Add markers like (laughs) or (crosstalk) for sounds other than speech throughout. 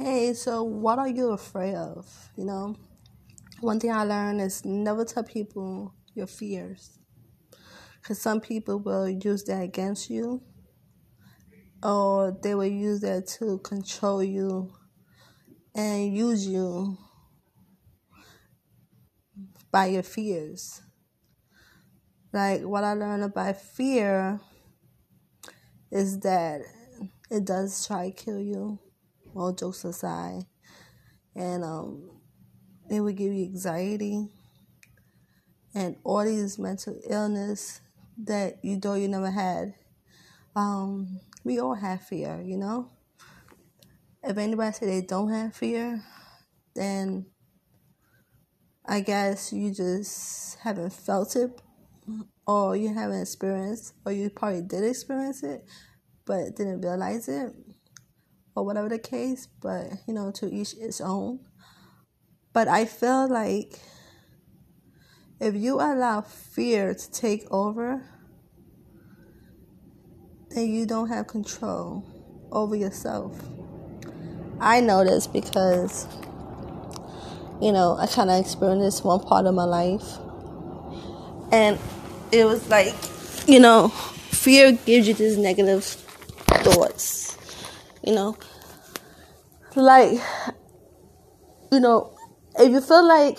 hey, so what are you afraid of? You know, one thing I learned is never tell people your fears. Because some people will use that against you, or they will use that to control you and use you by your fears. Like what I learned about fear is that it does try to kill you, all jokes aside. And um, it would give you anxiety and all these mental illness that you know you never had. Um, we all have fear, you know. If anybody say they don't have fear, then I guess you just haven't felt it, or you haven't experienced, or you probably did experience it, but didn't realize it, or whatever the case. But you know, to each its own. But I feel like if you allow fear to take over, then you don't have control over yourself. I know this because, you know, I kind of experienced one part of my life. And it was like, you know, fear gives you these negative thoughts, you know. Like, you know, if you feel like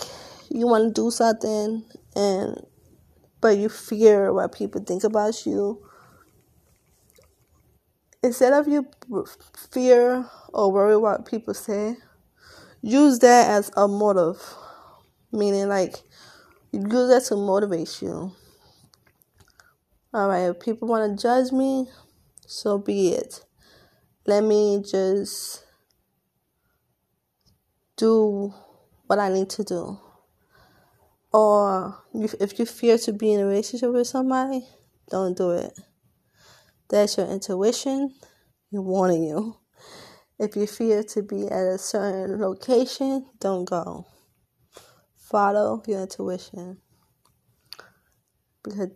you want to do something and but you fear what people think about you instead of you fear or worry what people say use that as a motive meaning like use that to motivate you all right if people want to judge me so be it let me just do what I need to do. Or if you fear to be in a relationship with somebody, don't do it. That's your intuition you're warning you. If you fear to be at a certain location, don't go. Follow your intuition. Because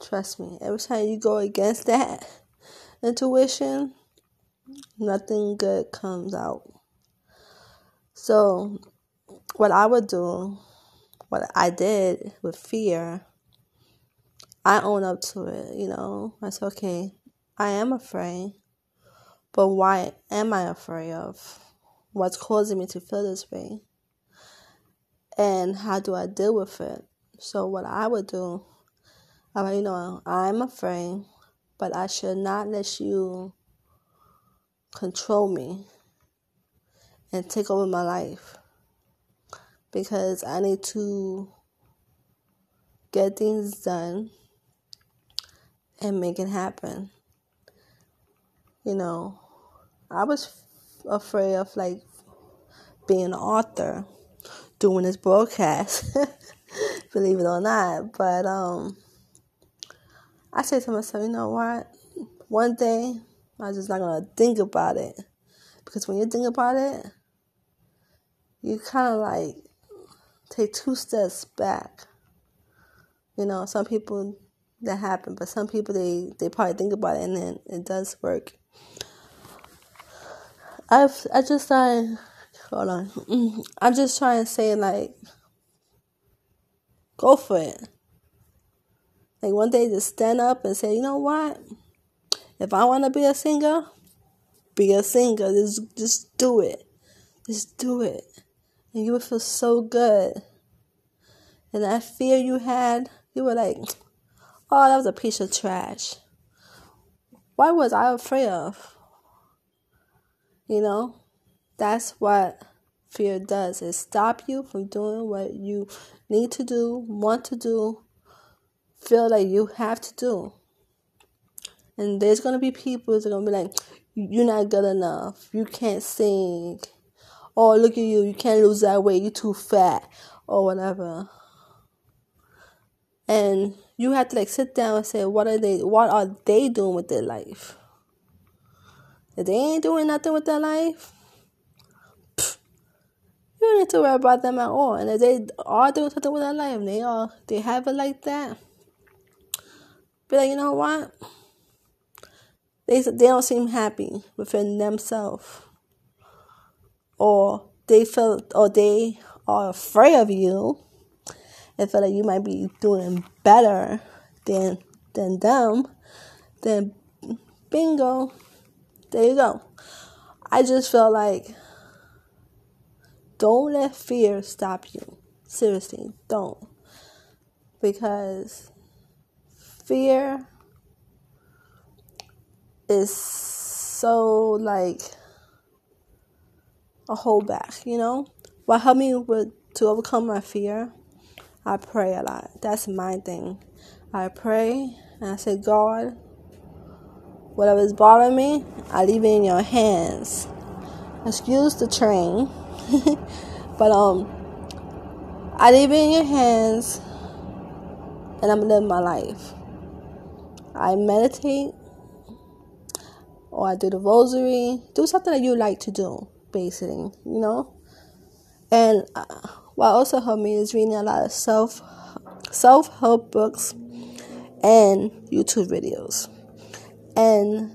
trust me, every time you go against that (laughs) intuition, nothing good comes out. So what I would do, what I did with fear, I own up to it, you know. I said, okay, I am afraid, but why am I afraid of? What's causing me to feel this way? And how do I deal with it? So, what I would do, I you know, I'm afraid, but I should not let you control me and take over my life because I need to get things done and make it happen. You know, I was afraid of like being an author doing this broadcast, (laughs) believe it or not. But um, I said to myself, you know what? One day I'm just not gonna think about it because when you think about it, you kind of like take two steps back. You know, some people that happen, but some people they they probably think about it and then it does work. I've I just try hold on. (clears throat) I'm just trying to say like go for it. Like one day just stand up and say, you know what? If I wanna be a singer, be a singer. Just just do it. Just do it and you would feel so good. And that fear you had, you were like, oh, that was a piece of trash. Why was I afraid of? You know, that's what fear does. It stop you from doing what you need to do, want to do, feel like you have to do. And there's gonna be people that are gonna be like, you're not good enough. You can't sing. Oh look at you. You can't lose that weight. You're too fat. Or whatever. And you have to like sit down and say what are they what are they doing with their life? If they ain't doing nothing with their life you don't need to worry about them at all. And if they are doing something with their life and they are they have it like that be like you know what they, they don't seem happy within themselves or they feel or they are afraid of you and feel like you might be doing better than than them, then bingo, there you go. I just feel like don't let fear stop you. Seriously, don't. Because fear is so like a holdback, you know? What helped me with to overcome my fear, I pray a lot. That's my thing. I pray and I say, God, whatever is bothering me, I leave it in your hands. Excuse the train. (laughs) but um I leave it in your hands and I'm living my life. I meditate or I do the rosary. Do something that you like to do, basically, you know? And uh, what also helped me is reading a lot of self self help books and YouTube videos. And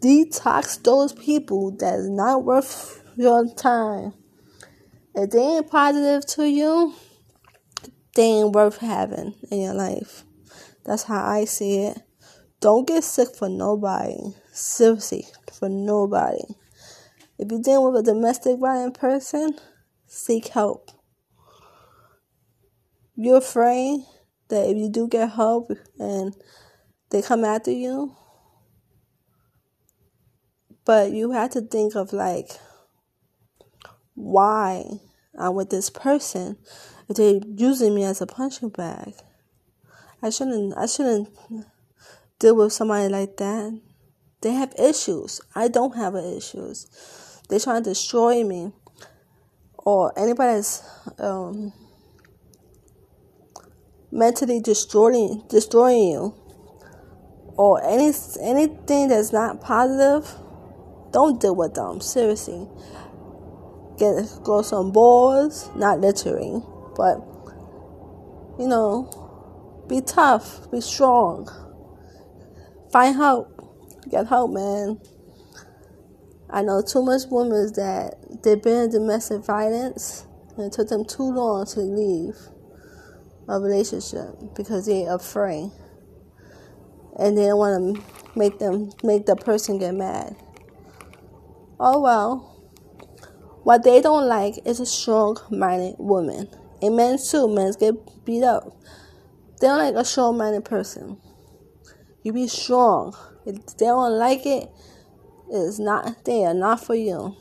detox those people that's not worth your time. If they ain't positive to you, they ain't worth having in your life. That's how I see it. Don't get sick for nobody. Seriously, for nobody. If you're dealing with a domestic violent person, seek help. You're afraid that if you do get help and they come after you, but you have to think of like why I'm with this person if they're using me as a punching bag. I shouldn't I shouldn't deal with somebody like that. They have issues. I don't have issues. They're trying to destroy me. Or anybody that's um, mentally destroying destroying you. Or any anything that's not positive don't deal with them. Seriously. Get go some balls, not littering, but you know, be tough, be strong. Find help. Get help, man. I know too much women that they've been in domestic violence and it took them too long to leave a relationship because they're afraid and they don't want to make them make the person get mad. Oh well. What they don't like is a strong minded woman. And men too, men get beat up. They don't like a strong minded person. You be strong. If they don't like it, it's not there, not for you.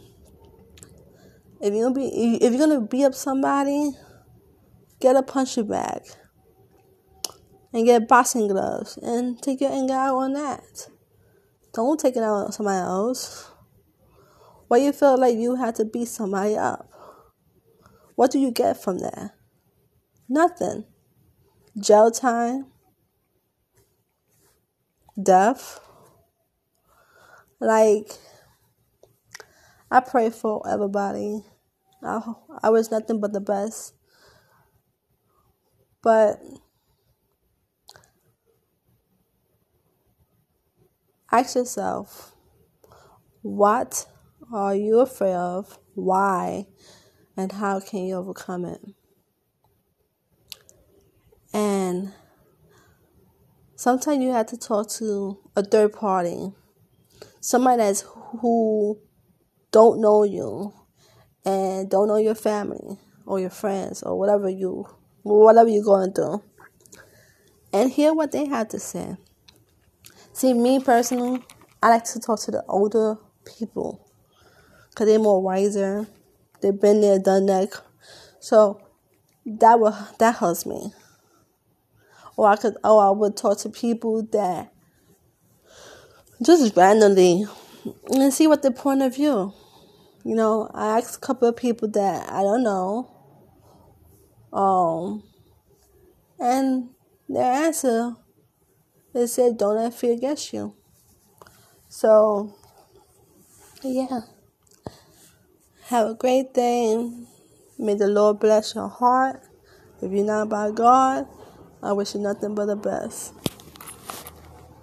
If gonna be if you're gonna beat up somebody, get a punching bag and get boxing gloves and take your anger out on that. Don't take it out on somebody else. Why you feel like you had to beat somebody up? What do you get from that? Nothing. Jail time. Death. Like, I pray for everybody. I, I wish nothing but the best. But ask yourself, what are you afraid of? Why? And how can you overcome it? And sometimes you have to talk to a third party, somebody that's who don't know you and don't know your family or your friends or whatever you whatever you're going through and hear what they have to say. See, me personally, I like to talk to the older people because they're more wiser. They've been there, done that. So that will that helps me. Or I could, or I would talk to people that just randomly and see what their point of view. You know, I asked a couple of people that I don't know. Um, and their answer, they said, "Don't let fear get you." So, yeah. Have a great day. May the Lord bless your heart. If you're not by God, I wish you nothing but the best.